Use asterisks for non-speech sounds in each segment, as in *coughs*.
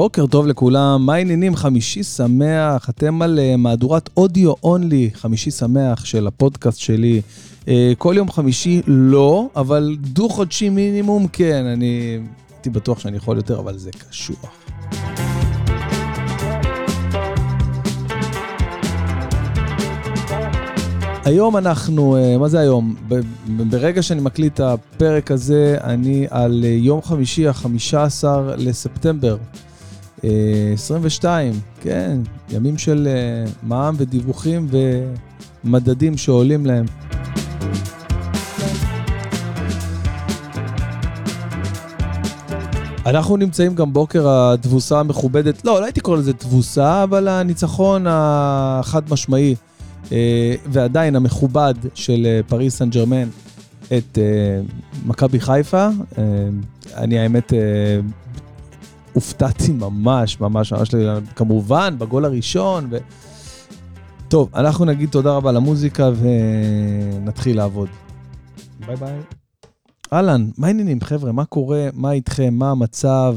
בוקר טוב לכולם, מה העניינים? חמישי שמח, אתם על uh, מהדורת אודיו אונלי, חמישי שמח של הפודקאסט שלי. Uh, כל יום חמישי לא, אבל דו-חודשי מינימום כן, אני הייתי בטוח שאני יכול יותר, אבל זה קשוח. היום אנחנו, אה, מה זה היום? ברגע שאני מקליט את הפרק הזה, אני על יום חמישי, ה-15 לספטמבר. 22, כן, ימים של אה, מע"מ ודיווחים ומדדים שעולים להם. אנחנו נמצאים גם בוקר התבוסה המכובדת, לא, לא הייתי קורא לזה תבוסה, אבל הניצחון החד משמעי אה, ועדיין המכובד של אה, פריס סן ג'רמן את מכבי חיפה. אני האמת הופתעתי ממש, ממש, ממש, כמובן, בגול הראשון. ו... טוב, אנחנו נגיד תודה רבה למוזיקה ונתחיל לעבוד. ביי ביי. אהלן, מה העניינים, חבר'ה? מה קורה? מה איתכם? מה המצב?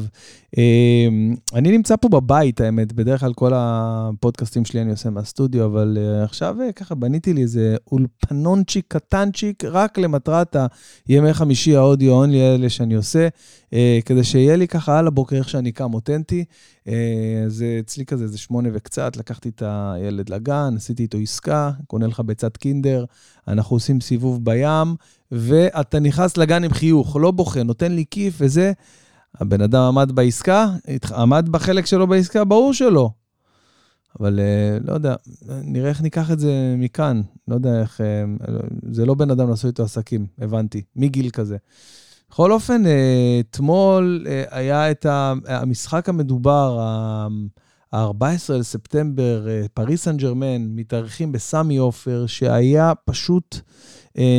אמ, אני נמצא פה בבית, האמת, בדרך כלל כל הפודקאסטים שלי אני עושה מהסטודיו, אבל אה, עכשיו אה, ככה בניתי לי איזה אולפנונצ'יק קטנצ'יק, רק למטרת הימי חמישי האודיו אונלי האלה שאני עושה, אה, כדי שיהיה לי ככה על הבוקר איך שאני קם אותנטי. זה אצלי כזה, זה שמונה וקצת, לקחתי את הילד לגן, עשיתי איתו עסקה, קונה לך ביצת קינדר, אנחנו עושים סיבוב בים, ואתה נכנס לגן עם חיוך, לא בוכה, נותן לי כיף וזה. הבן אדם עמד בעסקה, עמד בחלק שלו בעסקה, ברור שלא. אבל אה, לא יודע, נראה איך ניקח את זה מכאן. לא יודע איך, אה, זה לא בן אדם לעשות איתו עסקים, הבנתי, מגיל כזה. בכל אופן, אה, אתמול היה את המשחק המדובר, ה-14 לספטמבר, פריס סן ג'רמן, מתארחים בסמי עופר, שהיה פשוט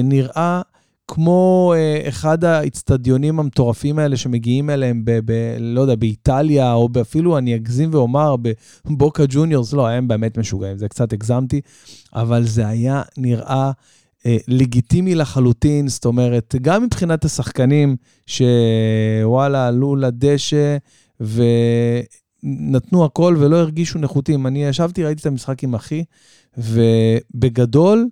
נראה כמו אה, אחד האיצטדיונים המטורפים האלה שמגיעים אליהם, ב, ב, לא יודע, באיטליה, או אפילו, אני אגזים ואומר, בבוקה ג'וניורס, לא, הם באמת משוגעים, זה קצת הגזמתי, אבל זה היה נראה אה, לגיטימי לחלוטין, זאת אומרת, גם מבחינת השחקנים, שוואלה, עלו לדשא, ונתנו הכל ולא הרגישו נחותים. אני ישבתי, ראיתי את המשחק עם אחי, ובגדול,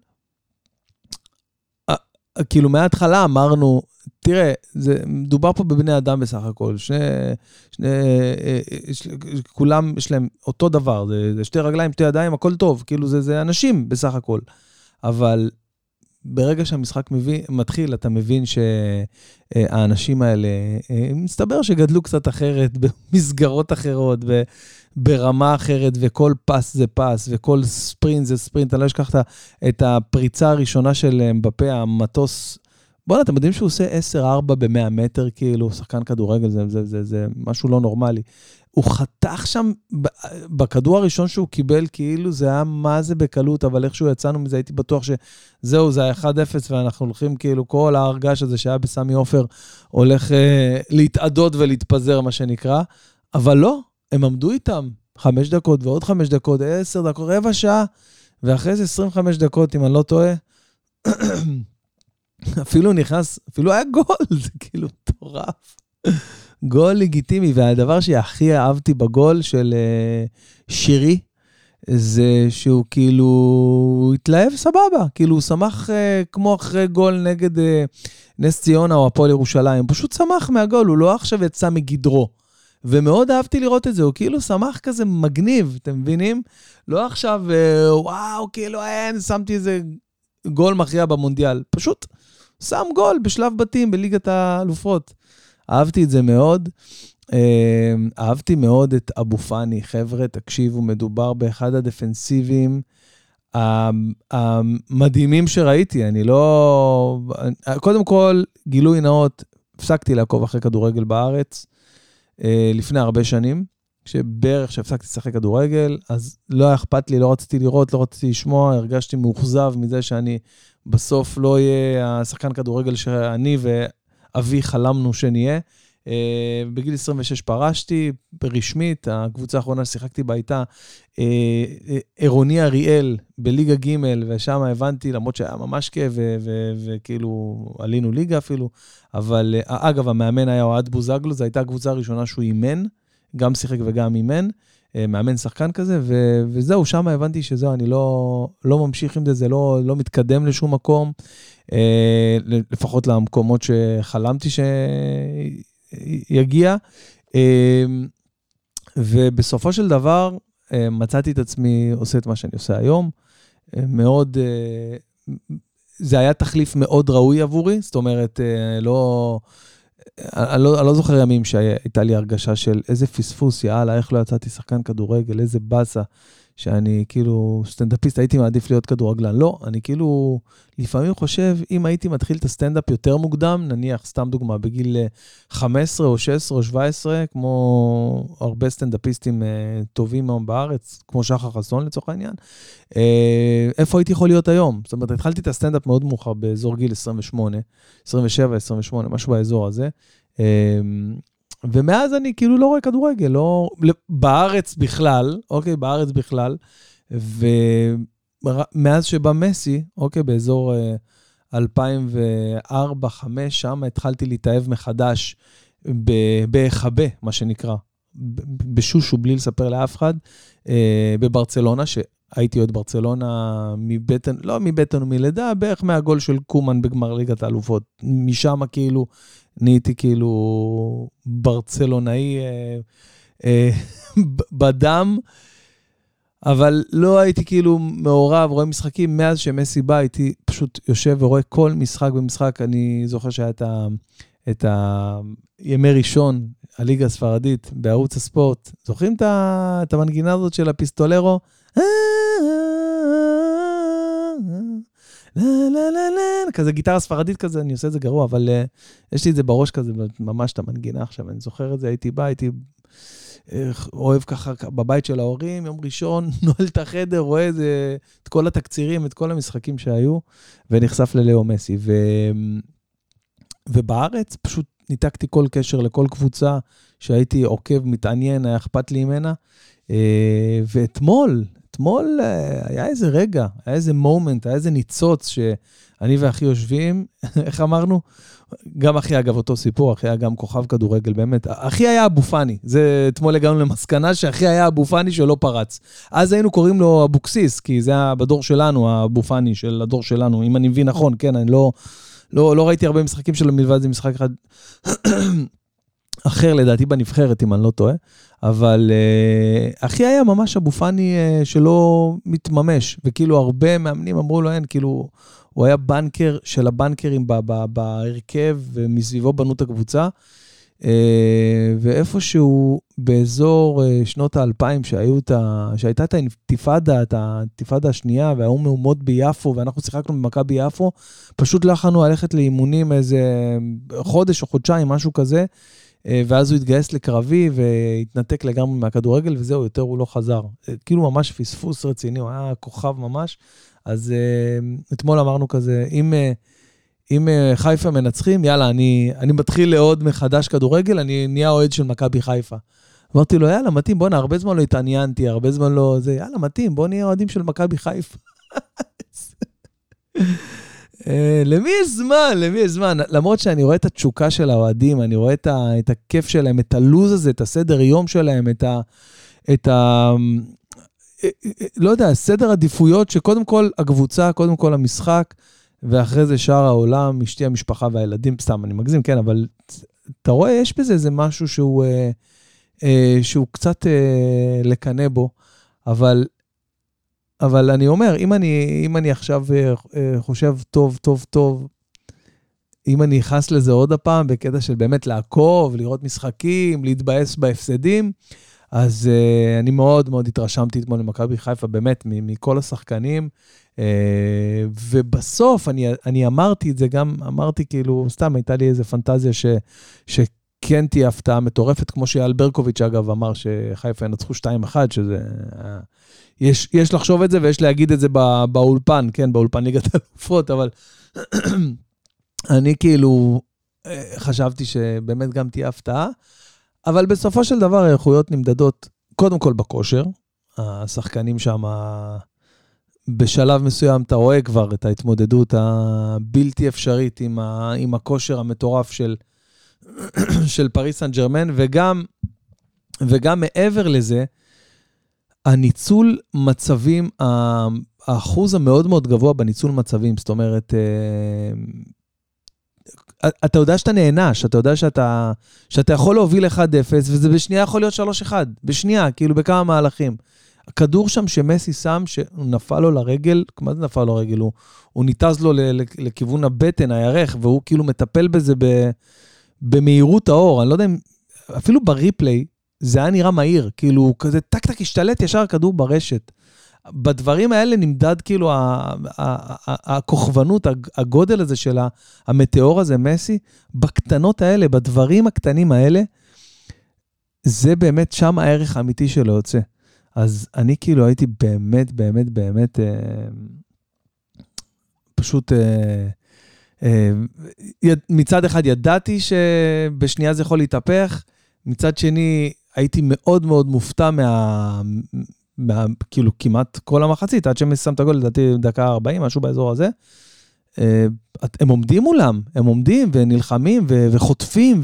כאילו מההתחלה אמרנו, תראה, זה, מדובר פה בבני אדם בסך הכל, שני, שני, ש, כולם יש להם אותו דבר, זה, זה שתי רגליים, שתי ידיים, הכל טוב, כאילו זה, זה אנשים בסך הכל. אבל ברגע שהמשחק מביא, מתחיל, אתה מבין שהאנשים האלה, מסתבר שגדלו קצת אחרת, *laughs* במסגרות אחרות, ברמה אחרת, וכל פס זה פס, וכל ספרינט זה ספרינט. אני לא אשכח את הפריצה הראשונה של בפה, המטוס. בואנה, אתם יודעים שהוא עושה 10-4 ב-100 מטר, כאילו, שחקן כדורגל, זה, זה, זה, זה משהו לא נורמלי. הוא חתך שם, בכדור הראשון שהוא קיבל, כאילו זה היה מה זה בקלות, אבל איכשהו יצאנו מזה, הייתי בטוח שזהו, זה היה 1-0, ואנחנו הולכים, כאילו, כל ההרגש הזה שהיה בסמי עופר הולך אה, להתאדות ולהתפזר, מה שנקרא. אבל לא, הם עמדו איתם חמש דקות ועוד חמש דקות, עשר דקות, רבע שעה, ואחרי זה 25 דקות, אם אני לא טועה, *clears throat* אפילו נכנס, אפילו היה גול, *laughs* זה כאילו מטורף. גול לגיטימי, והדבר שהכי אהבתי בגול של uh, שירי, זה שהוא כאילו התלהב סבבה, כאילו הוא שמח uh, כמו אחרי גול נגד uh, נס ציונה או הפועל ירושלים, פשוט שמח מהגול, הוא לא עכשיו יצא מגדרו. ומאוד אהבתי לראות את זה, הוא כאילו שמח כזה מגניב, אתם מבינים? לא עכשיו, uh, וואו, כאילו אין, שמתי איזה גול מכריע במונדיאל, פשוט שם גול בשלב בתים בליגת האלופות. אהבתי את זה מאוד. אמ, אהבתי מאוד את אבו פאני. חבר'ה, תקשיבו, מדובר באחד הדפנסיבים המדהימים שראיתי. אני לא... קודם כל, גילוי נאות, הפסקתי לעקוב אחרי כדורגל בארץ אה, לפני הרבה שנים. שבערך כשהפסקתי לשחק כדורגל, אז לא היה אכפת לי, לא רציתי לראות, לא רציתי לשמוע, הרגשתי מאוכזב מזה שאני בסוף לא אהיה השחקן כדורגל שאני אבי חלמנו שנהיה. Uh, בגיל 26 פרשתי רשמית, הקבוצה האחרונה ששיחקתי בה הייתה uh, עירוני אריאל בליגה ג', ושם הבנתי, למרות שהיה ממש כיף, וכאילו עלינו ליגה אפילו, אבל אגב, המאמן היה אוהד בוזגלו, זו הייתה הקבוצה הראשונה שהוא אימן, גם שיחק וגם אימן, אה, מאמן שחקן כזה, ו- וזהו, שם הבנתי שזהו, אני לא, לא ממשיך עם זה, זה לא, לא מתקדם לשום מקום, אה, לפחות למקומות שחלמתי שיגיע. אה, ובסופו של דבר, מצאתי את עצמי עושה את מה שאני עושה היום. מאוד, זה היה תחליף מאוד ראוי עבורי, זאת אומרת, לא... אני לא, אני לא זוכר ימים שהייתה לי הרגשה של איזה פספוס, יאללה, איך לא יצאתי שחקן כדורגל, איזה באסה. שאני כאילו סטנדאפיסט, הייתי מעדיף להיות כדורגלן. לא, אני כאילו לפעמים חושב, אם הייתי מתחיל את הסטנדאפ יותר מוקדם, נניח, סתם דוגמה, בגיל 15 או 16 או 17, כמו הרבה סטנדאפיסטים uh, טובים היום בארץ, כמו שחר חסון לצורך העניין, uh, איפה הייתי יכול להיות היום? זאת אומרת, התחלתי את הסטנדאפ מאוד מאוחר, באזור גיל 28, 27, 28, משהו באזור הזה. Uh, ומאז אני כאילו לא רואה כדורגל, לא... בארץ בכלל, אוקיי, בארץ בכלל, ומאז שבא מסי, אוקיי, באזור 2004-2005, אה, שם התחלתי להתאהב מחדש בהיחבא, מה שנקרא, בשושו, בלי לספר לאף אחד, אה, בברצלונה, שהייתי אוהד ברצלונה מבטן, לא מבטן ומלידה, בערך מהגול של קומן בגמר ליגת האלופות. משם כאילו נהייתי כאילו ברצלונאי אה, אה, *laughs* בדם, אבל לא הייתי כאילו מעורב, רואה משחקים. מאז שמסי בא, הייתי פשוט יושב ורואה כל משחק במשחק. אני זוכר שהיה את, ה, את הימי ראשון, הליגה הספרדית, בערוץ הספורט. זוכרים את, את המנגינה הזאת של הפיסטולרו? כזה גיטרה ספרדית כזה, אני עושה את זה גרוע, אבל uh, יש לי את זה בראש כזה, ממש את המנגינה עכשיו, אני זוכר את זה, הייתי בא, הייתי uh, אוהב ככה בבית של ההורים, יום ראשון, *laughs* נועל את החדר, רואה איזה, את כל התקצירים, את כל המשחקים שהיו, ונחשף ללאו מסי. ו... ובארץ פשוט ניתקתי כל קשר לכל קבוצה שהייתי עוקב, מתעניין, היה אכפת לי ממנה. Uh, ואתמול, אתמול אה, היה איזה רגע, היה איזה מומנט, היה איזה ניצוץ שאני ואחי יושבים, *laughs* איך אמרנו? גם אחי, אגב, אותו סיפור, אחי היה גם כוכב כדורגל, באמת. אחי היה אבו פאני. זה, אתמול הגענו למסקנה שאחי היה אבו פאני שלא פרץ. אז היינו קוראים לו אבוקסיס, כי זה היה בדור שלנו, האבו פאני של הדור שלנו, אם אני מבין נכון, כן, אני לא, לא, לא ראיתי הרבה משחקים שלו מלבד זה משחק אחד *clears throat* אחר, לדעתי, בנבחרת, אם אני לא טועה. אבל uh, אחי היה ממש אבו פאני uh, שלא מתממש, וכאילו הרבה מאמנים אמרו לו, אין, כאילו, הוא היה בנקר של הבנקרים בהרכב, ומסביבו בנו את הקבוצה. Uh, ואיפשהו באזור uh, שנות האלפיים, שהייתה את האינתיפאדה, את האינתיפאדה השנייה, והיו מהומות ביפו, ואנחנו שיחקנו במכבי יפו, פשוט לא יכולנו ללכת לאימונים איזה חודש או חודשיים, משהו כזה. אה, ואז הוא התגייס לקרבי והתנתק לגמרי מהכדורגל, וזהו, יותר הוא לא חזר. אה, כאילו ממש פספוס רציני, הוא היה כוכב ממש. אז uh, אתמול אמרנו כזה, אם, אם חיפה מנצחים, יאללה, אני, אני מתחיל לעוד מחדש כדורגל, אני נהיה אוהד של מכבי חיפה. אמרתי לו, יאללה, מתאים, בואנה, הרבה זמן לא התעניינתי, הרבה זמן לא... זה, יאללה, מתאים, בוא נהיה אוהדים של מכבי חיפה. *laughs* אה, למי יש זמן? למי יש זמן? למרות שאני רואה את התשוקה של האוהדים, אני רואה את, ה, את הכיף שלהם, את הלו"ז הזה, את הסדר יום שלהם, את ה... את ה אה, אה, לא יודע, סדר עדיפויות שקודם כל הקבוצה, קודם כל המשחק, ואחרי זה שאר העולם, אשתי, המשפחה והילדים, סתם, אני מגזים, כן, אבל אתה רואה, יש בזה איזה משהו שהוא, אה, אה, שהוא קצת אה, לקנא בו, אבל אבל אני אומר, אם אני, אם אני עכשיו אה, אה, חושב טוב, טוב, טוב, אם אני אכנס לזה עוד הפעם, בקטע של באמת לעקוב, לראות משחקים, להתבאס בהפסדים, אז uh, אני מאוד מאוד התרשמתי אתמול למכבי חיפה, באמת, מכל השחקנים. Uh, ובסוף, אני, אני אמרתי את זה גם, אמרתי כאילו, סתם הייתה לי איזו פנטזיה ש, שכן תהיה הפתעה מטורפת, כמו שאייל ברקוביץ', אגב, אמר שחיפה ינצחו 2-1, שזה... יש, יש לחשוב את זה ויש להגיד את זה בא, באולפן, כן, באולפן ליגת האלופות, אבל *clears throat* אני כאילו אה, חשבתי שבאמת גם תהיה הפתעה, אבל בסופו של דבר האיכויות נמדדות קודם כל בכושר. השחקנים שם, בשלב מסוים אתה רואה כבר את ההתמודדות הבלתי אפשרית עם, ה, עם הכושר המטורף של, *clears throat* של פריס סן ג'רמן, וגם וגם מעבר לזה, הניצול מצבים, האחוז המאוד מאוד גבוה בניצול מצבים, זאת אומרת, אה, אתה יודע שאתה נענש, אתה יודע שאתה, שאתה יכול להוביל 1-0, וזה בשנייה יכול להיות 3-1, בשנייה, כאילו בכמה מהלכים. הכדור שם שמסי שם, שהוא נפל לו לרגל, מה זה נפל לו לרגל? הוא, הוא ניתז לו לכיוון הבטן, הירך, והוא כאילו מטפל בזה במהירות האור. אני לא יודע אם, אפילו בריפליי, זה היה נראה מהיר, כאילו, כזה טק טק השתלט ישר הכדור ברשת. בדברים האלה נמדד כאילו הכוכבנות, הגודל הזה של המטאור הזה, מסי, בקטנות האלה, בדברים הקטנים האלה, זה באמת שם הערך האמיתי שלו יוצא. אז אני כאילו הייתי באמת, באמת, באמת, אה, פשוט, אה, אה, מצד אחד ידעתי שבשנייה זה יכול להתהפך, מצד שני הייתי מאוד מאוד מופתע מה... מה, כאילו כמעט כל המחצית, עד שהם שם את הגול, לדעתי דקה 40, משהו באזור הזה. אה, הם עומדים מולם, הם עומדים ונלחמים ו- וחוטפים,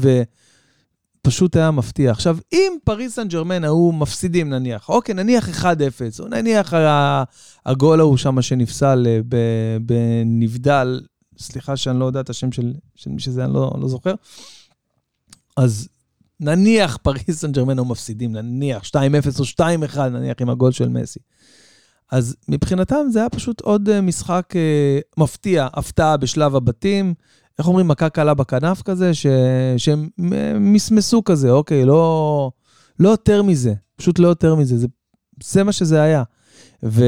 ופשוט היה מפתיע. עכשיו, אם פריס סן ג'רמן היו מפסידים נניח, אוקיי, נניח 1-0, או נניח הגול ההוא שם שנפסל אה, בנבדל, סליחה שאני לא יודע את השם של מי שזה, אני לא, לא זוכר, אז נניח פריס סן ג'רמן מפסידים, נניח 2-0 או 2-1, נניח עם הגול של מסי. אז מבחינתם זה היה פשוט עוד אה, משחק אה, מפתיע, הפתעה בשלב הבתים. איך אומרים, מכה קלה בכנף כזה, ש... שהם מסמסו כזה, אוקיי, לא, לא יותר מזה, פשוט לא יותר מזה, זה, זה מה שזה היה. ו...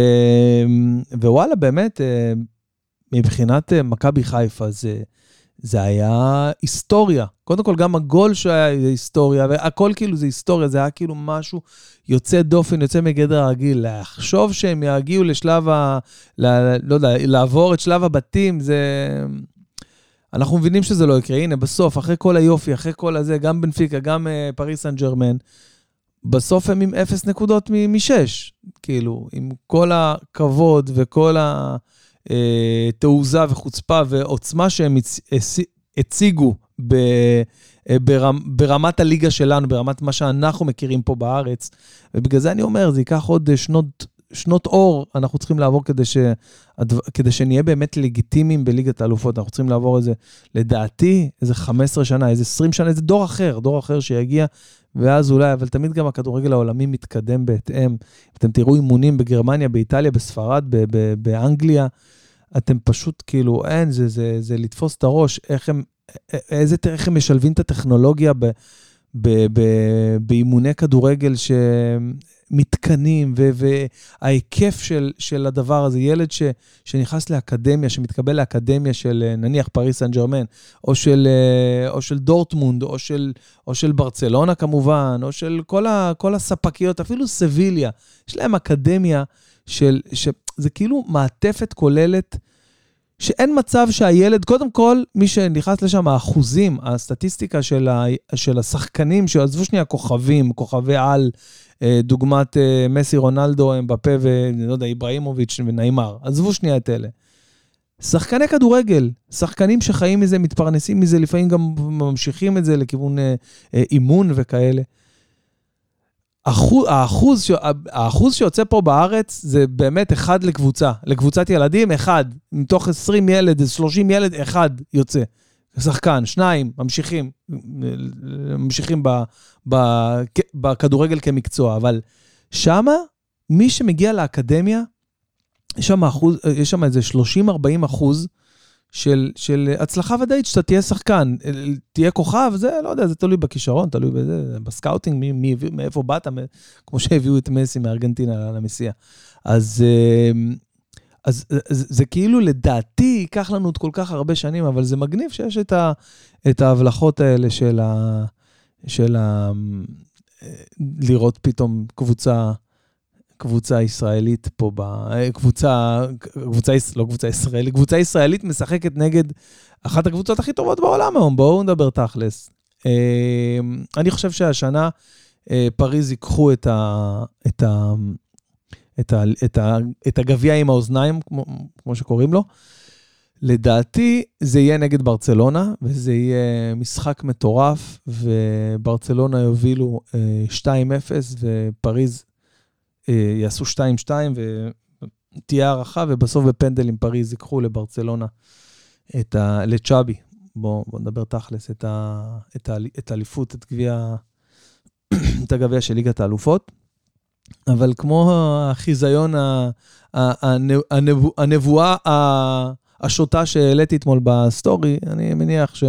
ווואלה, באמת, אה, מבחינת אה, מכבי חיפה, זה, זה היה היסטוריה. קודם כל, גם הגול שהיה היסטוריה, והכל כאילו זה היסטוריה, זה היה כאילו משהו יוצא דופן, יוצא מגדר הרגיל. לחשוב שהם יגיעו לשלב ה... ל... לא יודע, לעבור את שלב הבתים, זה... אנחנו מבינים שזה לא יקרה. הנה, בסוף, אחרי כל היופי, אחרי כל הזה, גם בנפיקה, גם uh, פריס סן ג'רמן, בסוף הם עם אפס נקודות משש. כאילו, עם כל הכבוד וכל ה... אה, תעוזה וחוצפה ועוצמה שהם הציגו ב, אה, ברמ, ברמת הליגה שלנו, ברמת מה שאנחנו מכירים פה בארץ. ובגלל זה אני אומר, זה ייקח עוד אה, שנות, שנות אור, אנחנו צריכים לעבור כדי, ש, כדי שנהיה באמת לגיטימיים בליגת האלופות. אנחנו צריכים לעבור איזה, לדעתי, איזה 15 שנה, איזה 20 שנה, איזה דור אחר, דור אחר שיגיע, ואז אולי, אבל תמיד גם הכדורגל העולמי מתקדם בהתאם. אתם תראו אימונים בגרמניה, באיטליה, בספרד, באנגליה. אתם פשוט כאילו, אין, זה, זה, זה לתפוס את הראש, איך הם, איזה, איך הם משלבים את הטכנולוגיה ב, ב, ב, באימוני כדורגל שמתקנים, וההיקף של, של הדבר הזה, ילד ש, שנכנס לאקדמיה, שמתקבל לאקדמיה של נניח פריס סן ג'רמן, או של, או של דורטמונד, או של, או של ברצלונה כמובן, או של כל, ה, כל הספקיות, אפילו סביליה, יש להם אקדמיה של, שזה כאילו מעטפת כוללת, שאין מצב שהילד, קודם כל, מי שנכנס לשם, האחוזים, הסטטיסטיקה של, ה, של השחקנים, שעזבו שנייה כוכבים, כוכבי על, אה, דוגמת אה, מסי, רונלדו, אמבפה ולא יודע, איבראימוביץ' ונעימר, עזבו שנייה את אלה. שחקני כדורגל, שחקנים שחיים מזה, מתפרנסים מזה, לפעמים גם ממשיכים את זה לכיוון אה, אימון וכאלה. אחוז, האחוז, האחוז שיוצא פה בארץ זה באמת אחד לקבוצה. לקבוצת ילדים, אחד. מתוך 20 ילד, 30 ילד, אחד יוצא. שחקן, שניים, ממשיכים, ממשיכים ב, ב, בכדורגל כמקצוע. אבל שמה, מי שמגיע לאקדמיה, יש שם, אחוז, יש שם איזה 30-40 אחוז של, של הצלחה ודאית, שאתה תהיה שחקן, תהיה כוכב, זה, לא יודע, זה תלוי בכישרון, תלוי בזה, ב scouting, מי, מי, מאיפה באת, כמו שהביאו את מסי מארגנטינה למסיה. אז, אמ, אז, אז זה כאילו, לדעתי, ייקח לנו עוד כל כך הרבה שנים, אבל זה מגניב שיש את, ה, את ההבלחות האלה של ה... של ה... לראות פתאום קבוצה קבוצה ישראלית פה, ב... קבוצה, קבוצה, לא קבוצה ישראלית, קבוצה ישראלית משחקת נגד אחת הקבוצות הכי טובות בעולם היום, בואו נדבר תכלס. אה, אני חושב שהשנה אה, פריז ייקחו את, ה... את, ה... את, ה... את, ה... את הגביע עם האוזניים, כמו, כמו שקוראים לו. לדעתי זה יהיה נגד ברצלונה, וזה יהיה משחק מטורף, וברצלונה יובילו 2-0, ופריז יעשו 2-2, ותהיה הארכה, ובסוף בפנדל עם פריז ייקחו לברצלונה את ה... לצ'אבי. בואו בוא נדבר תכלס, את, ה, את, ה, את האליפות, את גביע, *clears throat* את הגביע של ליגת האלופות. אבל כמו החיזיון, הנבואה השוטה שהעליתי אתמול בסטורי, אני מניח ש,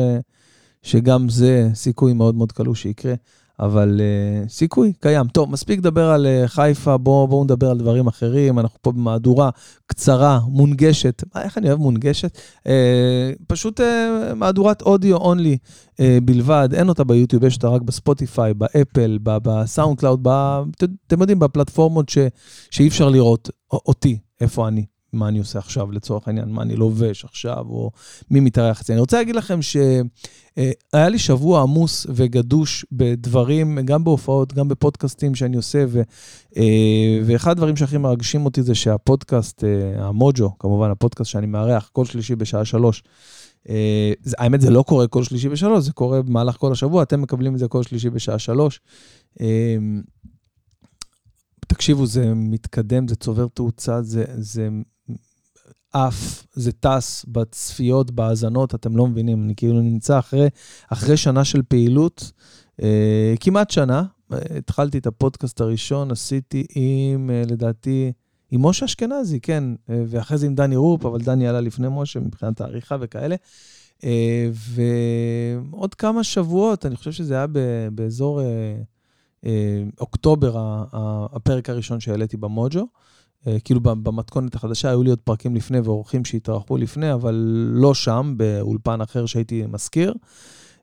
שגם זה סיכוי מאוד מאוד קלוש שיקרה. אבל uh, סיכוי קיים. טוב, מספיק לדבר על uh, חיפה, בואו בוא נדבר על דברים אחרים. אנחנו פה במהדורה קצרה, מונגשת. מה, איך אני אוהב מונגשת? Uh, פשוט uh, מהדורת audio only uh, בלבד, אין אותה ביוטיוב, יש אותה רק בספוטיפיי, באפל, בסאונד קלאוד, אתם יודעים, בפלטפורמות ש, שאי אפשר לראות אותי, איפה אני. מה אני עושה עכשיו, לצורך העניין, מה אני לובש עכשיו, או מי מתארח אצלי. אני רוצה להגיד לכם שהיה לי שבוע עמוס וגדוש בדברים, גם בהופעות, גם בפודקאסטים שאני עושה, ו, אה, ואחד הדברים שהכי מרגשים אותי זה שהפודקאסט, אה, המוג'ו, כמובן, הפודקאסט שאני מארח כל שלישי בשעה שלוש, אה, האמת, זה לא קורה כל שלישי בשלוש, זה קורה במהלך כל השבוע, אתם מקבלים את זה כל שלישי בשעה שלוש. תקשיבו, זה מתקדם, זה צובר תאוצה, זה, זה עף, זה טס בצפיות, בהאזנות, אתם לא מבינים, אני כאילו נמצא אחרי, אחרי שנה של פעילות, אה, כמעט שנה, התחלתי את הפודקאסט הראשון, עשיתי עם, אה, לדעתי, עם משה אשכנזי, כן, אה, ואחרי זה עם דני רופ, אבל דני עלה לפני משה מבחינת העריכה וכאלה. אה, ועוד כמה שבועות, אני חושב שזה היה באזור אה, אה, אוקטובר, הפרק הראשון שהעליתי במוג'ו. אה, כאילו במתכונת החדשה, היו לי עוד פרקים לפני ואורחים שהתארחו לפני, אבל לא שם, באולפן אחר שהייתי מזכיר.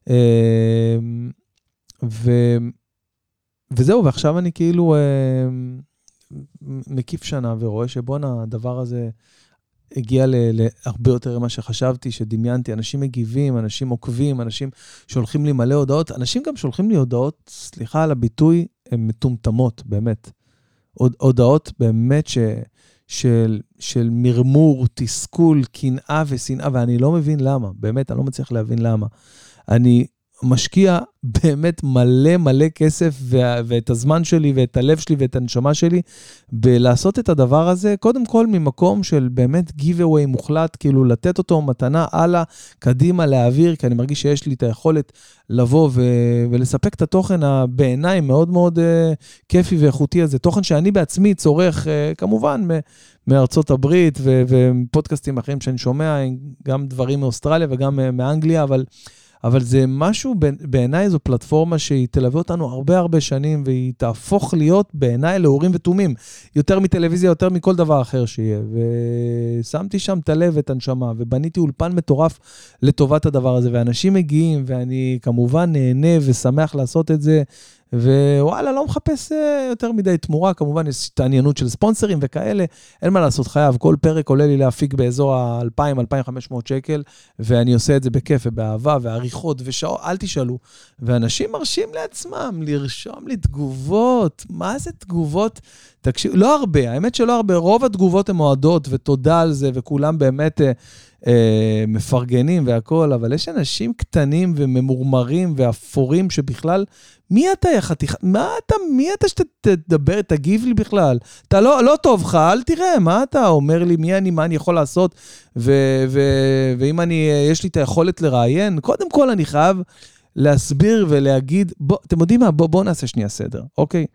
אה, ו... וזהו, ועכשיו אני כאילו אה, מקיף שנה ורואה שבואנה, הדבר הזה הגיע להרבה יותר ממה שחשבתי, שדמיינתי. אנשים מגיבים, אנשים עוקבים, אנשים שולחים לי מלא הודעות. אנשים גם שולחים לי הודעות, סליחה על הביטוי, הן מטומטמות, באמת. הודעות באמת ש, של, של מרמור, תסכול, קנאה ושנאה, ואני לא מבין למה, באמת, אני לא מצליח להבין למה. אני משקיע באמת מלא מלא כסף וה, ואת הזמן שלי ואת הלב שלי ואת הנשמה שלי בלעשות את הדבר הזה, קודם כל ממקום של באמת giveaway מוחלט, כאילו לתת אותו מתנה הלאה, קדימה, להעביר, כי אני מרגיש שיש לי את היכולת לבוא ו- ולספק את התוכן הבעיניי מאוד מאוד uh, כיפי ואיכותי הזה, תוכן שאני בעצמי צורך uh, כמובן מארצות הברית ו- ופודקאסטים אחרים שאני שומע, גם דברים מאוסטרליה וגם uh, מאנגליה, אבל... אבל זה משהו, בעיניי זו פלטפורמה שהיא תלווה אותנו הרבה הרבה שנים, והיא תהפוך להיות בעיניי להורים ותומים, יותר מטלוויזיה, יותר מכל דבר אחר שיהיה. ושמתי שם את הלב ואת הנשמה, ובניתי אולפן מטורף לטובת הדבר הזה, ואנשים מגיעים, ואני כמובן נהנה ושמח לעשות את זה. ווואלה, לא מחפש אה, יותר מדי תמורה, כמובן יש התעניינות של ספונסרים וכאלה, אין מה לעשות, חייב, כל פרק עולה לי להפיק באזור ה-2,000-2,500 שקל, ואני עושה את זה בכיף ובאהבה, ועריכות ושעות, אל תשאלו. ואנשים מרשים לעצמם לרשום לי תגובות, מה זה תגובות? תקשיב, לא הרבה, האמת שלא הרבה, רוב התגובות הן אוהדות, ותודה על זה, וכולם באמת... אה, אה, מפרגנים והכול, אבל יש אנשים קטנים וממורמרים ואפורים שבכלל, מי אתה, יא חתיכה? מה אתה, מי אתה שתדבר, תגיב לי בכלל? אתה לא, לא טוב לך, אל תראה, מה אתה אומר לי, מי אני, מה אני יכול לעשות? ו, ו, ואם אני, יש לי את היכולת לראיין, קודם כל אני חייב להסביר ולהגיד, בוא, אתם יודעים מה? בואו בוא נעשה שנייה סדר, אוקיי?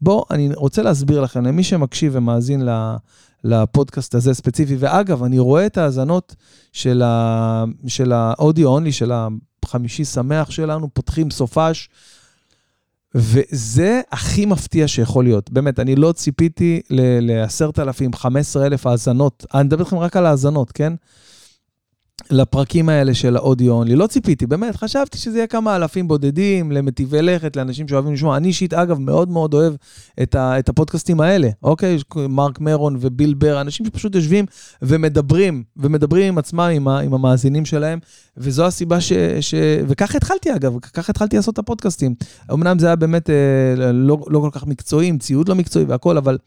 בואו, אני רוצה להסביר לכם, למי שמקשיב ומאזין ל... לפודקאסט הזה ספציפי. ואגב, אני רואה את ההאזנות של, ה, של האודיו אונלי, של החמישי שמח שלנו, פותחים סופש, וזה הכי מפתיע שיכול להיות. באמת, אני לא ציפיתי ל-10,000, 15,000 האזנות. אני מדבר איתכם רק על האזנות, כן? לפרקים האלה של האודיו אונלי. לא ציפיתי, באמת, חשבתי שזה יהיה כמה אלפים בודדים, למטיבי לכת, לאנשים שאוהבים לשמוע. אני אישית, אגב, מאוד מאוד אוהב את, ה, את הפודקאסטים האלה, אוקיי? מרק מרון וביל בר, אנשים שפשוט יושבים ומדברים, ומדברים עם עצמם, עם, ה, עם המאזינים שלהם, וזו הסיבה ש... ש... וככה התחלתי, אגב, ככה התחלתי לעשות את הפודקאסטים. אמנם זה היה באמת אה, לא, לא כל כך מקצועי, עם ציוד לא מקצועי והכול, אבל...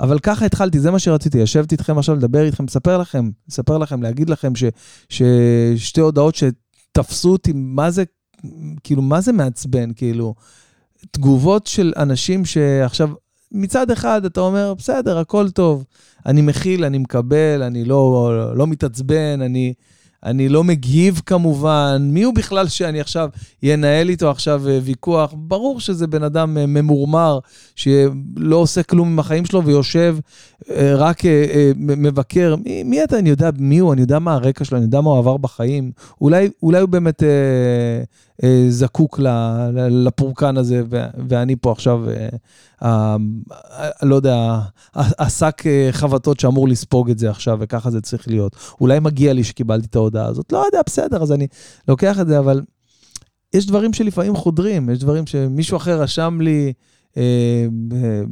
אבל ככה התחלתי, זה מה שרציתי, לשבת איתכם עכשיו, לדבר איתכם, לספר לכם, לספר לכם, להגיד לכם ששתי הודעות שתפסו אותי, מה זה, כאילו, מה זה מעצבן, כאילו, תגובות של אנשים שעכשיו, מצד אחד אתה אומר, בסדר, הכל טוב, אני מכיל, אני מקבל, אני לא, לא מתעצבן, אני... אני לא מגיב כמובן, מי הוא בכלל שאני עכשיו ינהל איתו עכשיו אה, ויכוח? ברור שזה בן אדם אה, ממורמר, שלא עושה כלום עם החיים שלו ויושב, אה, רק מבקר. מי, מי אתה? אני יודע מי הוא, אני יודע מה הרקע שלו, אני יודע מה הוא עבר בחיים. אולי, אולי הוא באמת אה, זקוק לפורקן הזה, ואני פה עכשיו... אה, אה, לא יודע, השק אה, חבטות שאמור לספוג את זה עכשיו, וככה זה צריך להיות. אולי מגיע לי שקיבלתי את ההודעה הזאת, לא יודע, בסדר, אז אני לוקח את זה, אבל יש דברים שלפעמים חודרים, יש דברים שמישהו אחר רשם לי, אה, אה,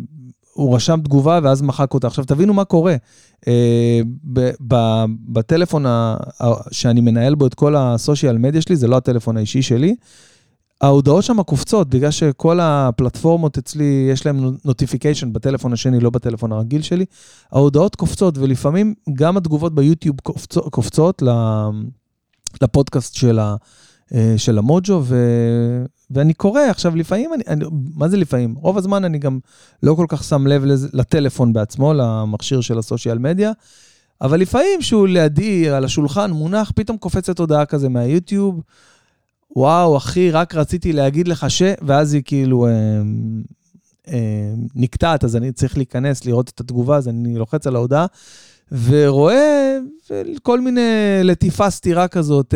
הוא רשם תגובה ואז מחק אותה. עכשיו, תבינו מה קורה. אה, בטלפון שאני מנהל בו את כל הסושיאל מדיה שלי, זה לא הטלפון האישי שלי, ההודעות שם קופצות, בגלל שכל הפלטפורמות אצלי, יש להם נוטיפיקיישן בטלפון השני, לא בטלפון הרגיל שלי. ההודעות קופצות, ולפעמים גם התגובות ביוטיוב קופצות, קופצות לפודקאסט של, ה, של המוג'ו, ו, ואני קורא. עכשיו, לפעמים, אני, אני, מה זה לפעמים? רוב הזמן אני גם לא כל כך שם לב לזה, לטלפון בעצמו, למכשיר של הסושיאל מדיה. אבל לפעמים שהוא לידי, על השולחן, מונח, פתאום קופצת הודעה כזה מהיוטיוב. וואו, אחי, רק רציתי להגיד לך ש... ואז היא כאילו אה, אה, נקטעת, אז אני צריך להיכנס, לראות את התגובה, אז אני לוחץ על ההודעה, ורואה כל מיני לטיפה סתירה כזאת.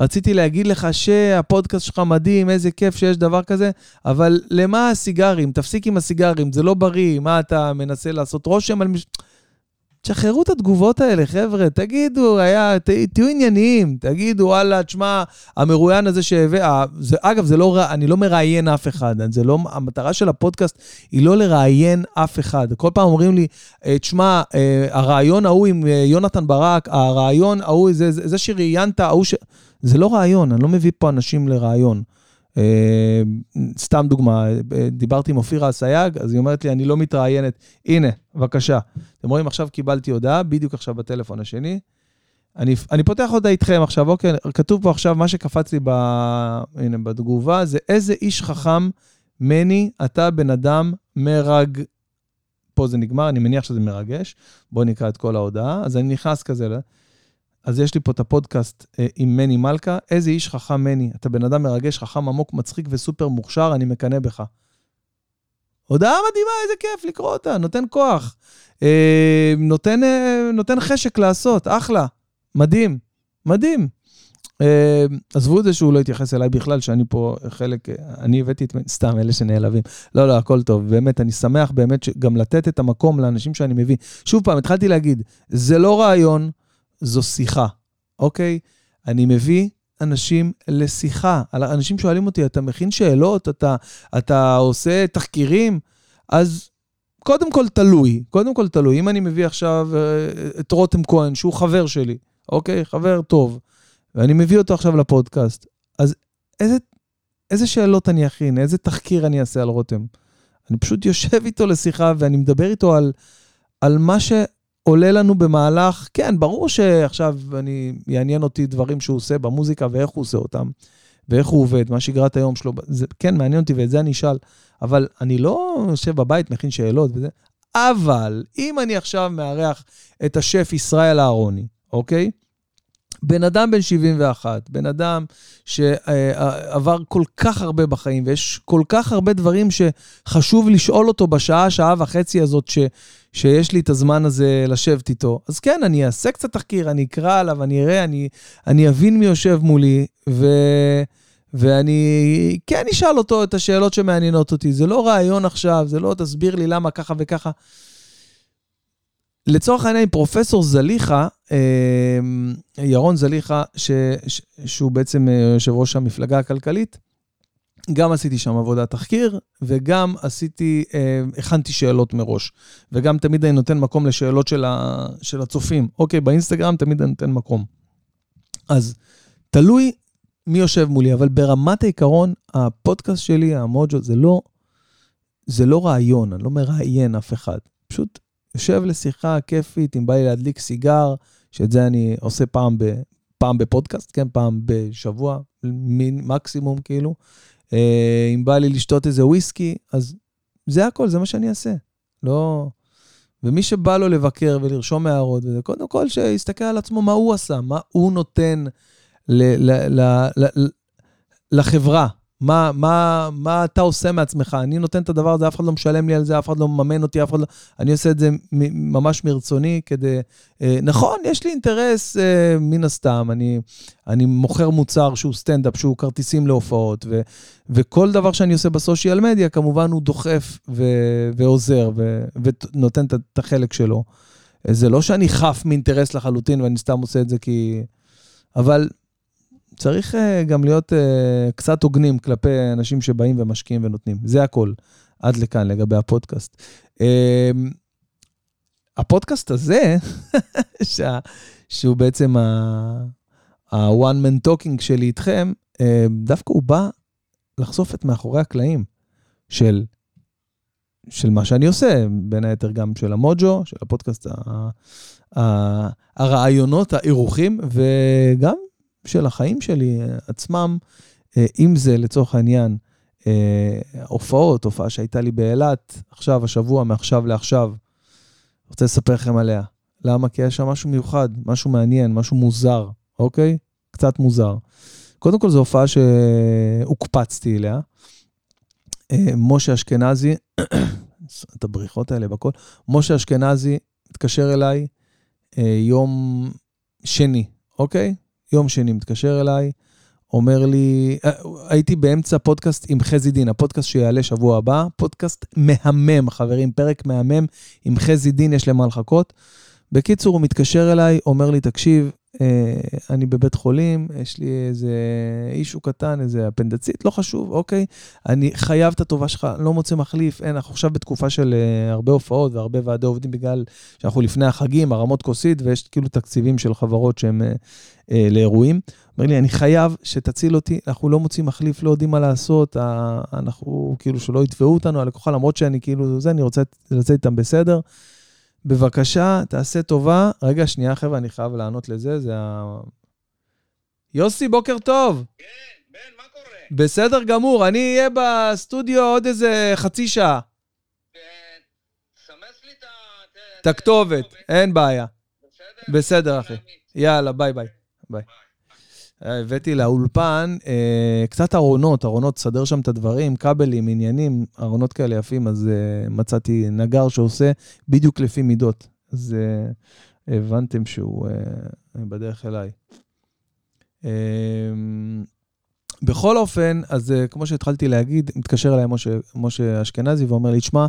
אה, רציתי להגיד לך שהפודקאסט שלך מדהים, איזה כיף שיש דבר כזה, אבל למה הסיגרים? תפסיק עם הסיגרים, זה לא בריא, מה אתה מנסה לעשות רושם על מישהו? תשחררו את התגובות האלה, חבר'ה, תגידו, היה, ת, תהיו ענייניים, תגידו, וואלה, תשמע, המרואיין הזה שהביא, זה, אגב, זה לא, אני לא מראיין אף אחד, זה לא, המטרה של הפודקאסט היא לא לראיין אף אחד. כל פעם אומרים לי, אה, תשמע, אה, הרעיון ההוא עם אה, יונתן ברק, הרעיון ההוא, זה, זה, זה שראיינת, ההוא ש... זה לא רעיון, אני לא מביא פה אנשים לרעיון. אה, סתם דוגמה, אה, דיברתי עם אופירה אסייג, אז היא אומרת לי, אני לא מתראיינת. הנה, בבקשה. אתם רואים, עכשיו קיבלתי הודעה, בדיוק עכשיו בטלפון השני. אני, אני פותח אותה איתכם עכשיו, אוקיי, כתוב פה עכשיו, מה שקפץ לי ב, הנה, בתגובה, זה איזה איש חכם מני, אתה בן אדם מרג... פה זה נגמר, אני מניח שזה מרגש. בואו נקרא את כל ההודעה. אז אני נכנס כזה, אז יש לי פה את הפודקאסט אה, עם מני מלכה. איזה איש חכם מני, אתה בן אדם מרגש, חכם, עמוק, מצחיק וסופר מוכשר, אני מקנא בך. הודעה מדהימה, איזה כיף לקרוא אותה, נותן כוח. אה, נותן, אה, נותן חשק לעשות, אחלה, מדהים, מדהים. אה, עזבו את זה שהוא לא התייחס אליי בכלל, שאני פה חלק, אה, אני הבאתי את, סתם, אלה שנעלבים. לא, לא, הכל טוב, באמת, אני שמח באמת גם לתת את המקום לאנשים שאני מביא. שוב פעם, התחלתי להגיד, זה לא רעיון, זו שיחה, אוקיי? אני מביא אנשים לשיחה. אנשים שואלים אותי, אתה מכין שאלות? אתה, אתה עושה תחקירים? אז קודם כל תלוי, קודם כל תלוי. אם אני מביא עכשיו אה, את רותם כהן, שהוא חבר שלי, אוקיי? חבר טוב, ואני מביא אותו עכשיו לפודקאסט, אז איזה, איזה שאלות אני אכין? איזה תחקיר אני אעשה על רותם? אני פשוט יושב איתו לשיחה ואני מדבר איתו על, על מה ש... עולה לנו במהלך, כן, ברור שעכשיו אני, יעניין אותי דברים שהוא עושה במוזיקה ואיך הוא עושה אותם, ואיך הוא עובד, מה שגרת היום שלו, זה כן מעניין אותי ואת זה אני אשאל, אבל אני לא יושב בבית, מכין שאלות וזה, אבל אם אני עכשיו מארח את השף ישראל אהרוני, אוקיי? בן אדם בן 71, בן אדם שעבר כל כך הרבה בחיים, ויש כל כך הרבה דברים שחשוב לשאול אותו בשעה, שעה וחצי הזאת, ש, שיש לי את הזמן הזה לשבת איתו. אז כן, אני אעשה קצת תחקיר, אני אקרא עליו, אני אראה, אני, אני אבין מי יושב מולי, ו... ואני כן אשאל אותו את השאלות שמעניינות אותי. זה לא רעיון עכשיו, זה לא תסביר לי למה ככה וככה. לצורך העניין, פרופסור זליכה, אה, ירון זליכה, ש, ש, שהוא בעצם אה, יושב ראש המפלגה הכלכלית, גם עשיתי שם עבודת תחקיר, וגם עשיתי, אה, הכנתי שאלות מראש. וגם תמיד אני נותן מקום לשאלות של, ה, של הצופים. אוקיי, באינסטגרם תמיד אני נותן מקום. אז תלוי מי יושב מולי, אבל ברמת העיקרון, הפודקאסט שלי, המוג'ו, זה לא, זה לא רעיון, אני לא מראיין אף אחד. פשוט יושב לשיחה כיפית, אם בא לי להדליק סיגר, שאת זה אני עושה פעם, ב, פעם בפודקאסט, כן, פעם בשבוע, מין מקסימום כאילו. אה, אם בא לי לשתות איזה וויסקי, אז זה הכל, זה מה שאני אעשה. לא... ומי שבא לו לבקר ולרשום הערות, קודם כל שיסתכל על עצמו מה הוא עשה, מה הוא נותן ל- ל- ל- ל- לחברה, מה, מה, מה אתה עושה מעצמך? אני נותן את הדבר הזה, אף אחד לא משלם לי על זה, אף אחד לא מממן אותי, אף אחד לא... אני עושה את זה ממש מרצוני כדי... אה, נכון, יש לי אינטרס אה, מן הסתם, אני, אני מוכר מוצר שהוא סטנדאפ, שהוא כרטיסים להופעות, ו, וכל דבר שאני עושה בסושיאל מדיה, כמובן הוא דוחף ו, ועוזר ו, ונותן את החלק שלו. זה לא שאני חף מאינטרס לחלוטין ואני סתם עושה את זה כי... אבל צריך uh, גם להיות uh, קצת הוגנים כלפי אנשים שבאים ומשקיעים ונותנים. זה הכל, עד לכאן לגבי הפודקאסט. Uh, הפודקאסט הזה, *laughs* שה, שהוא בעצם ה-one man talking שלי איתכם, uh, דווקא הוא בא לחשוף את מאחורי הקלעים של, של מה שאני עושה, בין היתר גם של המוג'ו, של הפודקאסט, ה, ה, הרעיונות, האירוחים, וגם של החיים שלי עצמם, אה, אם זה לצורך העניין אה, הופעות, הופעה שהייתה לי באילת, עכשיו, השבוע, מעכשיו לעכשיו, רוצה לספר לכם עליה. למה? כי היה שם משהו מיוחד, משהו מעניין, משהו מוזר, אוקיי? קצת מוזר. קודם כל, זו הופעה שהוקפצתי אליה. אה, משה אשכנזי, *coughs* את הבריחות האלה בכל, משה אשכנזי התקשר אליי יום שני, אוקיי? יום שני מתקשר אליי, אומר לי, אה, הייתי באמצע פודקאסט עם חזי דין, הפודקאסט שיעלה שבוע הבא, פודקאסט מהמם, חברים, פרק מהמם, עם חזי דין יש למה לחכות. בקיצור, הוא מתקשר אליי, אומר לי, תקשיב, אני בבית חולים, יש לי איזה אישו קטן, איזה אפנדצית, לא חשוב, אוקיי, אני חייב את הטובה שלך, לא מוצא מחליף, אין, אנחנו עכשיו בתקופה של uh, הרבה הופעות והרבה ועדי עובדים בגלל שאנחנו לפני החגים, הרמות כוסית, ויש כאילו תקציבים של חברות שהם uh, uh, לאירועים. אומר לי, אני חייב שתציל אותי, אנחנו לא מוצאים מחליף, לא יודעים מה לעשות, אנחנו כאילו שלא יתבעו אותנו, הלקוחה, למרות שאני כאילו, זה, אני רוצה לצאת איתם בסדר. בבקשה, תעשה טובה. רגע, שנייה, חבר'ה, אני חייב לענות לזה, זה ה... יוסי, בוקר טוב. כן, בן, מה קורה? בסדר גמור, אני אהיה בסטודיו עוד איזה חצי שעה. כן, סמס לי את הכתובת, אין בעיה. בסדר? בסדר, אחי. יאללה, ביי ביי. ביי. הבאתי לאולפן אה, קצת ארונות, ארונות, תסדר שם את הדברים, כבלים, עניינים, ארונות כאלה יפים, אז אה, מצאתי נגר שעושה בדיוק לפי מידות. אז אה, הבנתם שהוא אה, בדרך אליי. אה, בכל אופן, אז אה, כמו שהתחלתי להגיד, מתקשר אליי משה, משה אשכנזי ואומר לי, תשמע,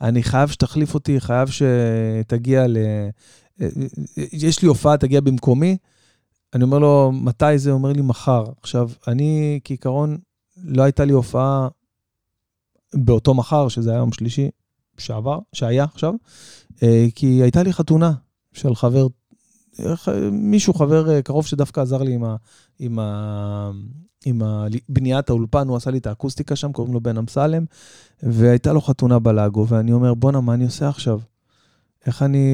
אני חייב שתחליף אותי, חייב שתגיע ל... אה, אה, יש לי הופעה, תגיע במקומי. אני אומר לו, מתי זה? הוא אומר לי, מחר. עכשיו, אני כעיקרון, לא הייתה לי הופעה באותו מחר, שזה היה יום שלישי שעבר, שהיה עכשיו, אה, כי הייתה לי חתונה של חבר, מישהו, חבר אה, קרוב שדווקא עזר לי עם, ה, עם, ה, עם ה, בניית האולפן, הוא עשה לי את האקוסטיקה שם, קוראים לו בן אמסלם, והייתה לו חתונה בלאגו, ואני אומר, בואנה, מה אני עושה עכשיו? איך אני...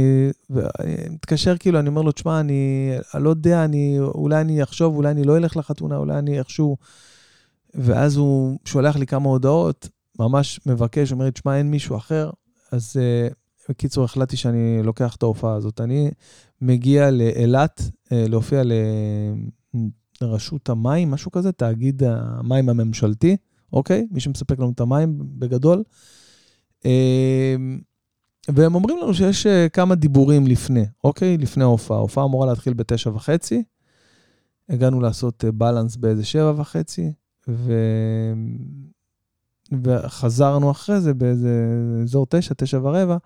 ואני מתקשר כאילו, אני אומר לו, תשמע, אני, אני לא יודע, אני, אולי אני אחשוב, אולי אני לא אלך לחתונה, אולי אני איכשהו... ואז הוא שולח לי כמה הודעות, ממש מבקש, אומר לי, תשמע, אין מישהו אחר. אז uh, בקיצור, החלטתי שאני לוקח את ההופעה הזאת. אני מגיע לאילת, uh, להופיע לרשות המים, משהו כזה, תאגיד המים הממשלתי, אוקיי? מי שמספק לנו את המים בגדול. Uh, והם אומרים לנו שיש uh, כמה דיבורים לפני, אוקיי? לפני ההופעה. ההופעה אמורה להתחיל בתשע וחצי, הגענו לעשות בלנס uh, באיזה שבע וחצי, ו... וחזרנו אחרי זה באיזה אזור תשע, תשע ורבע,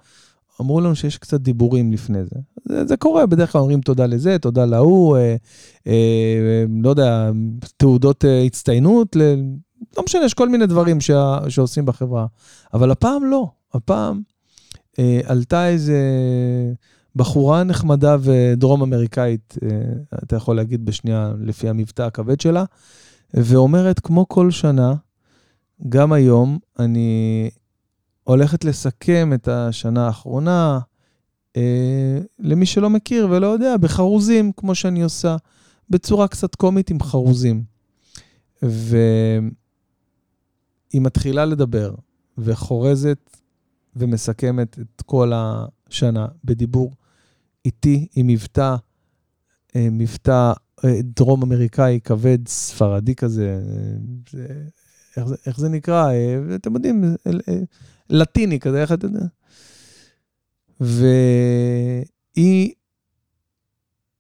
אמרו לנו שיש קצת דיבורים לפני זה. זה, זה קורה, בדרך כלל אומרים תודה לזה, תודה להוא, אה, אה, לא יודע, תעודות אה, הצטיינות, ל... לא משנה, יש כל מיני דברים ש... שעושים בחברה. אבל הפעם לא, הפעם אה, עלתה איזה בחורה נחמדה ודרום אמריקאית, אה, אתה יכול להגיד בשנייה, לפי המבטא הכבד שלה, ואומרת, כמו כל שנה, גם היום אני הולכת לסכם את השנה האחרונה, אה, למי שלא מכיר ולא יודע, בחרוזים, כמו שאני עושה, בצורה קצת קומית עם חרוזים. והיא מתחילה לדבר, וחורזת ומסכמת את כל השנה בדיבור איטי, עם מבטא, אה, מבטא אה, דרום אמריקאי כבד, ספרדי כזה, אה, זה, איך, זה, איך זה נקרא? אה, אתם יודעים, אה, אה, לטיני כזה, איך אתה יודע? והיא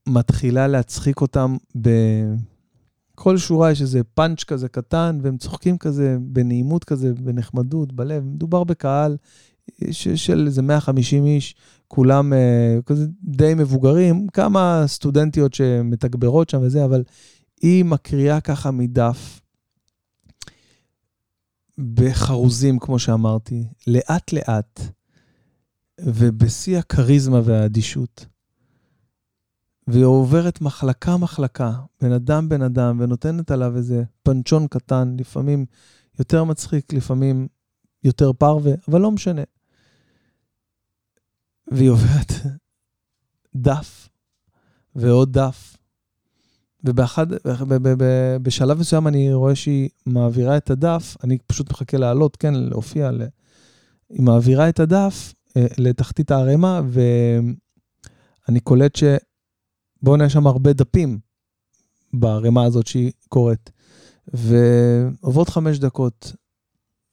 מתחילה להצחיק אותם בכל שורה יש איזה פאנץ' כזה קטן, והם צוחקים כזה בנעימות כזה, בנחמדות, בלב. מדובר בקהל של איזה 150 איש, כולם uh, כזה די מבוגרים, כמה סטודנטיות שמתגברות שם וזה, אבל היא מקריאה ככה מדף, בחרוזים, כמו שאמרתי, לאט-לאט, ובשיא הכריזמה והאדישות. והיא עוברת מחלקה-מחלקה, בן אדם בן אדם, ונותנת עליו איזה פנצ'ון קטן, לפעמים יותר מצחיק, לפעמים יותר פרווה, אבל לא משנה. והיא עוברת דף ועוד דף, ובאחד, ב- ב- ב- בשלב מסוים אני רואה שהיא מעבירה את הדף, אני פשוט מחכה לעלות, כן, להופיע, ל... היא מעבירה את הדף אה, לתחתית הערימה, ואני קולט ש... בואו נהיה שם הרבה דפים בערימה הזאת שהיא קוראת. ועוברות חמש דקות,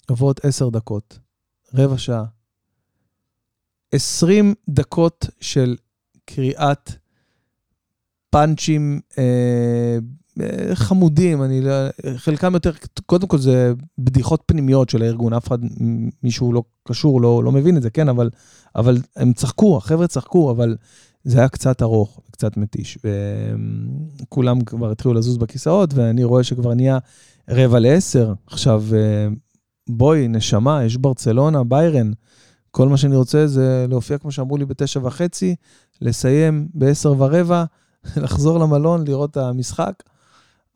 עוברות עשר דקות, רבע שעה, עשרים דקות של קריאת פאנצ'ים אה, אה, חמודים, אני לא, חלקם יותר, קודם כל זה בדיחות פנימיות של הארגון, אף אחד, מישהו לא קשור, לא, לא מבין את זה, כן, אבל, אבל הם צחקו, החבר'ה צחקו, אבל זה היה קצת ארוך, קצת מתיש, וכולם כבר התחילו לזוז בכיסאות, ואני רואה שכבר נהיה רבע לעשר. עכשיו, אה, בואי, נשמה, יש ברצלונה, ביירן, כל מה שאני רוצה זה להופיע, כמו שאמרו לי, בתשע וחצי, לסיים בעשר ורבע, *laughs* לחזור למלון, לראות את המשחק,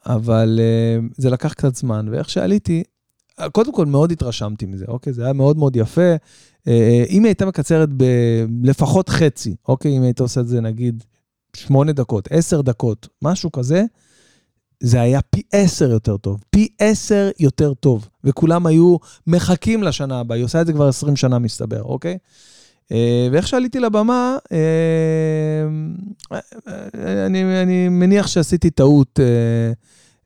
אבל uh, זה לקח קצת זמן, ואיך שעליתי, קודם כל מאוד התרשמתי מזה, אוקיי? זה היה מאוד מאוד יפה. Uh, אם היא הייתה מקצרת בלפחות חצי, אוקיי? אם היית עושה את זה נגיד שמונה דקות, עשר דקות, משהו כזה, זה היה פי עשר יותר טוב, פי עשר יותר טוב, וכולם היו מחכים לשנה הבאה, היא עושה את זה כבר עשרים שנה מסתבר, אוקיי? אה, ואיך שעליתי לבמה, אה, אני, אני מניח שעשיתי טעות,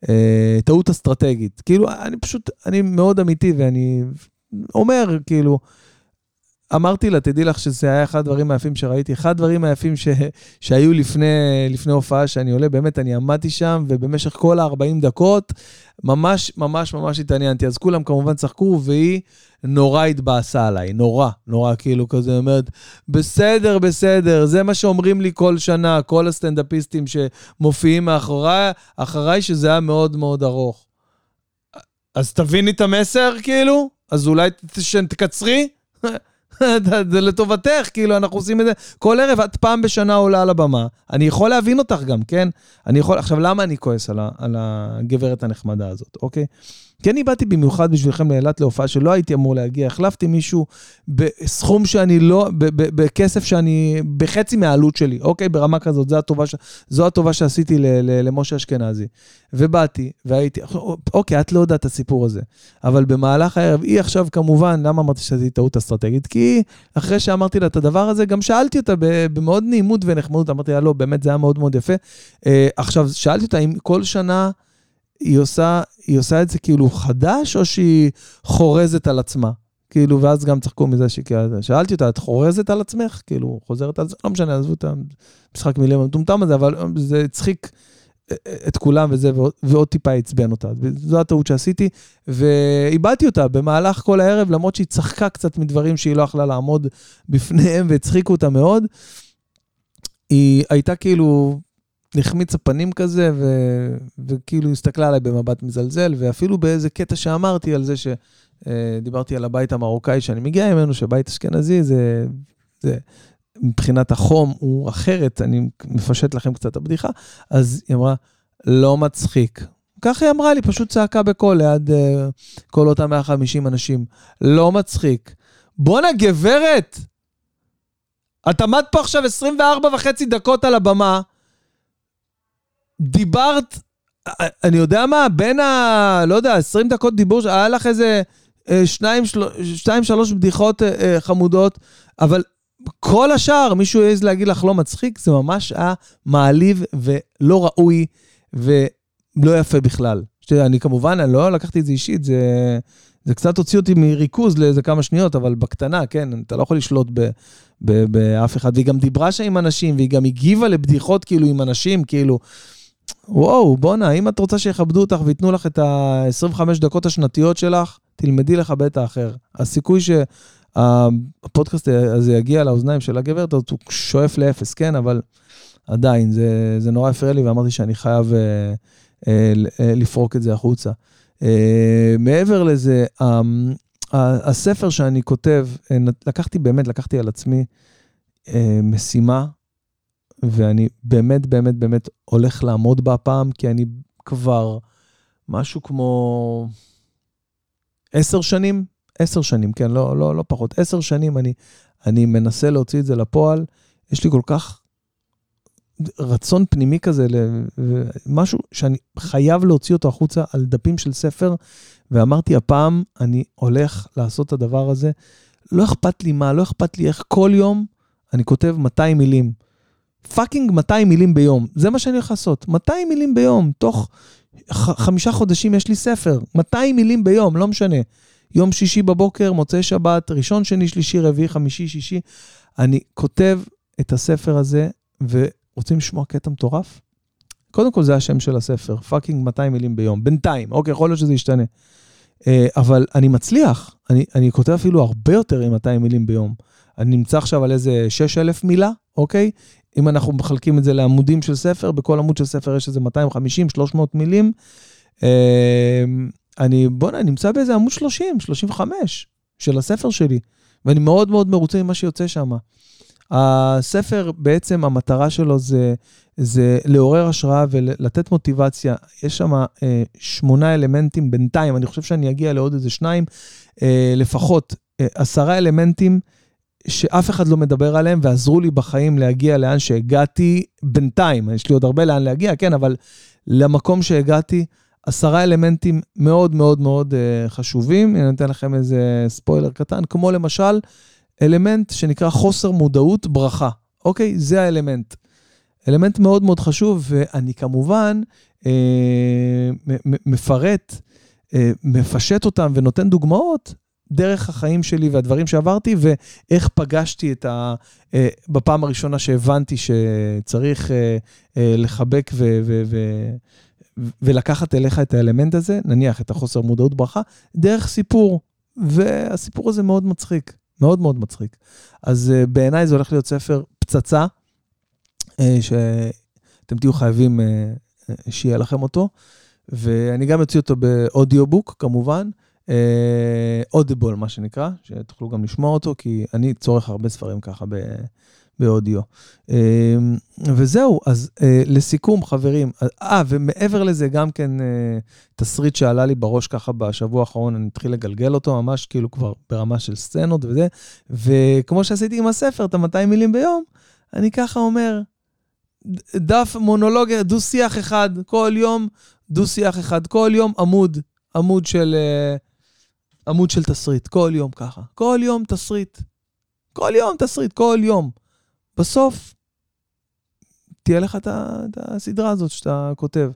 אה, טעות אסטרטגית. כאילו, אני פשוט, אני מאוד אמיתי ואני אומר, כאילו, אמרתי לה, תדעי לך שזה היה אחד הדברים היפים שראיתי. אחד הדברים היפים ש... שהיו לפני, לפני הופעה שאני עולה, באמת, אני עמדתי שם, ובמשך כל ה-40 דקות, ממש, ממש, ממש התעניינתי. אז כולם כמובן צחקו, והיא נורא התבאסה עליי, נורא, נורא, כאילו כזה אומרת, בסדר, בסדר, זה מה שאומרים לי כל שנה, כל הסטנדאפיסטים שמופיעים מאחוריי, אחריי, שזה היה מאוד מאוד ארוך. אז תביני את המסר, כאילו? אז אולי תקצרי? *laughs* *laughs* זה לטובתך, כאילו, אנחנו עושים את זה כל ערב, את פעם בשנה עולה על הבמה. אני יכול להבין אותך גם, כן? אני יכול... עכשיו, למה אני כועס על, ה... על הגברת הנחמדה הזאת, אוקיי? כי אני באתי במיוחד בשבילכם לאילת להופעה שלא הייתי אמור להגיע. החלפתי מישהו בסכום שאני לא, בכסף שאני, בחצי מהעלות שלי, אוקיי? ברמה כזאת, זו הטובה, ש... זו הטובה שעשיתי. למשה אשכנזי. ובאתי, והייתי, אוקיי, את לא יודעת את הסיפור הזה. אבל במהלך הערב, היא עכשיו כמובן, למה אמרתי שעשיתי טעות אסטרטגית? כי אחרי שאמרתי לה את הדבר הזה, גם שאלתי אותה במאוד נעימות ונחמדות, אמרתי לה, לא, באמת זה היה מאוד מאוד יפה. אה, עכשיו, שאלתי אותה אם כל שנה... היא עושה, היא עושה את זה כאילו חדש, או שהיא חורזת על עצמה? כאילו, ואז גם צחקו מזה שכאילו, שאלתי אותה, את חורזת על עצמך? כאילו, חוזרת על זה? לא משנה, עזבו את המשחק מילים המטומטם הזה, אבל זה הצחיק את כולם וזה, ועוד, ועוד טיפה עצבן אותה. זו הטעות שעשיתי, ואיבדתי אותה במהלך כל הערב, למרות שהיא צחקה קצת מדברים שהיא לא יכלה לעמוד בפניהם, והצחיקו אותה מאוד. היא הייתה כאילו נחמיץ הפנים כזה, ו... וכאילו הסתכלה עליי במבט מזלזל, ואפילו באיזה קטע שאמרתי על זה שדיברתי על הבית המרוקאי שאני מגיע ממנו, שבית אשכנזי זה, זה מבחינת החום הוא אחרת, אני מפשט לכם קצת הבדיחה, אז היא אמרה, לא מצחיק. ככה היא אמרה לי, פשוט צעקה בקול ליד uh, כל אותם 150 אנשים, לא מצחיק. בואנה, גברת! את עמדת פה עכשיו 24 וחצי דקות על הבמה, דיברת, אני יודע מה, בין ה... לא יודע, 20 דקות דיבור, היה לך איזה אה, שניים, של... שתיים, שלוש בדיחות אה, אה, חמודות, אבל כל השאר, מישהו העז להגיד לך לא מצחיק, זה ממש היה מעליב ולא ראוי ולא יפה בכלל. אני כמובן, אני לא לקחתי את זה אישית, זה, זה קצת הוציא אותי מריכוז לאיזה כמה שניות, אבל בקטנה, כן, אתה לא יכול לשלוט ב, ב, באף אחד. והיא גם דיברה שם עם אנשים, והיא גם הגיבה לבדיחות כאילו עם אנשים, כאילו, וואו, בואנה, אם את רוצה שיכבדו אותך וייתנו לך את ה-25 דקות השנתיות שלך, תלמדי לכבד את האחר. הסיכוי שהפודקאסט הזה יגיע לאוזניים של הגברת, הוא שואף לאפס, כן, אבל עדיין, זה, זה נורא הפריע לי, ואמרתי שאני חייב אה, אה, אה, לפרוק את זה החוצה. אה, מעבר לזה, אה, הספר שאני כותב, אה, לקחתי באמת, לקחתי על עצמי אה, משימה, ואני באמת, באמת, באמת הולך לעמוד בה הפעם, כי אני כבר משהו כמו עשר שנים, עשר שנים, כן, לא, לא, לא פחות, עשר שנים אני, אני מנסה להוציא את זה לפועל. יש לי כל כך רצון פנימי כזה, משהו שאני חייב להוציא אותו החוצה על דפים של ספר, ואמרתי, הפעם אני הולך לעשות את הדבר הזה. לא אכפת לי מה, לא אכפת לי איך כל יום אני כותב 200 מילים. פאקינג 200 מילים ביום, זה מה שאני הולך לעשות. 200 מילים ביום, תוך חמישה חודשים יש לי ספר, 200 מילים ביום, לא משנה. יום שישי בבוקר, מוצאי שבת, ראשון, שני, שלישי, רביעי, חמישי, שישי. אני כותב את הספר הזה, ורוצים לשמוע קטע מטורף? קודם כל זה השם של הספר, פאקינג 200 מילים ביום, בינתיים, אוקיי, יכול להיות שזה ישתנה. אה, אבל אני מצליח, אני, אני כותב אפילו הרבה יותר מ-200 מילים ביום. אני נמצא עכשיו על איזה 6,000 מילה, אוקיי? אם אנחנו מחלקים את זה לעמודים של ספר, בכל עמוד של ספר יש איזה 250-300 מילים. אמ, אני, בוא'נה, נמצא באיזה עמוד 30, 35 של הספר שלי, ואני מאוד מאוד מרוצה ממה שיוצא שם. הספר, בעצם המטרה שלו זה, זה לעורר השראה ולתת מוטיבציה. יש שם אה, שמונה אלמנטים בינתיים, אני חושב שאני אגיע לעוד איזה שניים, אה, לפחות אה, עשרה אלמנטים שאף אחד לא מדבר עליהם ועזרו לי בחיים להגיע לאן שהגעתי בינתיים. יש לי עוד הרבה לאן להגיע, כן, אבל למקום שהגעתי, עשרה אלמנטים מאוד מאוד מאוד uh, חשובים. אני אתן לכם איזה ספוילר קטן, כמו למשל אלמנט שנקרא חוסר מודעות ברכה. אוקיי? זה האלמנט. אלמנט מאוד מאוד חשוב, ואני כמובן אה, מפרט, אה, מפשט אותם ונותן דוגמאות דרך החיים שלי והדברים שעברתי, ואיך פגשתי את ה... אה, בפעם הראשונה שהבנתי שצריך אה, אה, לחבק ו... ו, ו ולקחת אליך את האלמנט הזה, נניח את החוסר מודעות ברכה, דרך סיפור. והסיפור הזה מאוד מצחיק, מאוד מאוד מצחיק. אז בעיניי זה הולך להיות ספר פצצה, שאתם תהיו חייבים שיהיה לכם אותו. ואני גם אוציא אותו באודיובוק, כמובן. אודיבול, uh, מה שנקרא, שתוכלו גם לשמוע אותו, כי אני צורך הרבה ספרים ככה באודיו. Uh, וזהו, אז uh, לסיכום, חברים, אה, ומעבר לזה, גם כן תסריט שעלה לי בראש ככה בשבוע האחרון, אני אתחיל לגלגל אותו ממש כאילו כבר ברמה של סצנות וזה, וכמו שעשיתי עם הספר, את ה-200 מילים ביום, אני ככה אומר, דף מונולוגיה, דו-שיח אחד, כל יום, דו-שיח אחד, כל יום עמוד, עמוד של... Uh, עמוד של תסריט, כל יום ככה. כל יום תסריט. כל יום תסריט, כל יום. בסוף, תהיה לך את הסדרה הזאת שאתה כותב.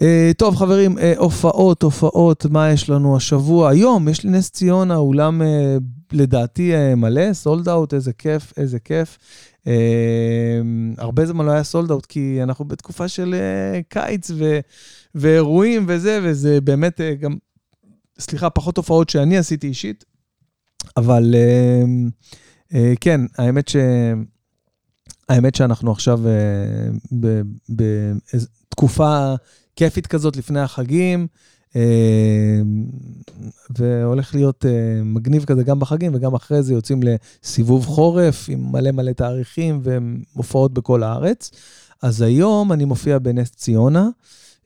Uh, טוב, חברים, uh, הופעות, הופעות, מה יש לנו השבוע? היום יש לי נס ציונה, אולם uh, לדעתי uh, מלא, סולד אאוט, איזה כיף, איזה כיף. Uh, הרבה זמן לא היה סולד אאוט, כי אנחנו בתקופה של uh, קיץ ו, ואירועים וזה, וזה באמת uh, גם סליחה, פחות הופעות שאני עשיתי אישית, אבל אה, אה, כן, האמת ש... האמת שאנחנו עכשיו אה, בתקופה כיפית כזאת לפני החגים, והולך להיות מגניב כזה גם בחגים וגם אחרי זה יוצאים לסיבוב חורף עם מלא מלא תאריכים ומופעות בכל הארץ. אז היום אני מופיע בנס ציונה.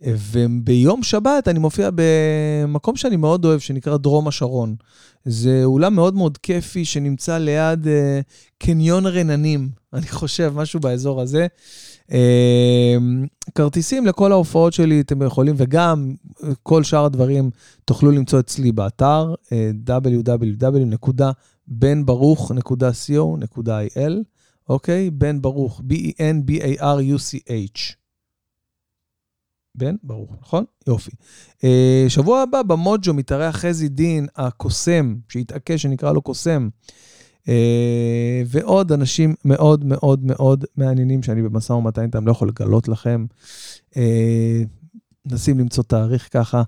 וביום שבת אני מופיע במקום שאני מאוד אוהב, שנקרא דרום השרון. זה אולם מאוד מאוד כיפי שנמצא ליד אה, קניון רננים, *laughs* אני חושב, משהו באזור הזה. אה, כרטיסים לכל ההופעות שלי אתם יכולים, וגם כל שאר הדברים תוכלו למצוא אצלי באתר, אה, www.benbaruch.co.il, אוקיי? בן ברוך, B-E-N-B-A-R-U-C-H. בן ברוך, נכון? יופי. אה, שבוע הבא במוג'ו מתארח חזי דין, הקוסם, שהתעקש שנקרא לו קוסם, אה, ועוד אנשים מאוד מאוד מאוד מעניינים שאני במשא ומתן איתם, לא יכול לגלות לכם. אה, מנסים למצוא תאריך ככה.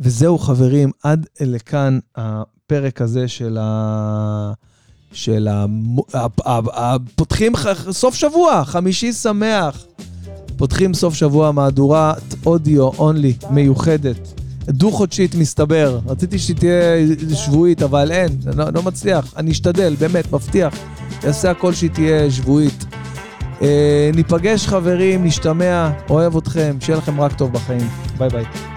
וזהו, חברים, עד לכאן הפרק הזה של ה... של ה... פותחים סוף שבוע, חמישי שמח. פותחים סוף שבוע מהדורת אודיו אונלי מיוחדת, דו-חודשית מסתבר. רציתי שהיא תהיה שבועית, אבל אין, לא, לא מצליח. אני אשתדל, באמת, מבטיח. אעשה הכל שהיא תהיה שבועית. אה, ניפגש חברים, נשתמע, אוהב אתכם, שיהיה לכם רק טוב בחיים. ביי ביי.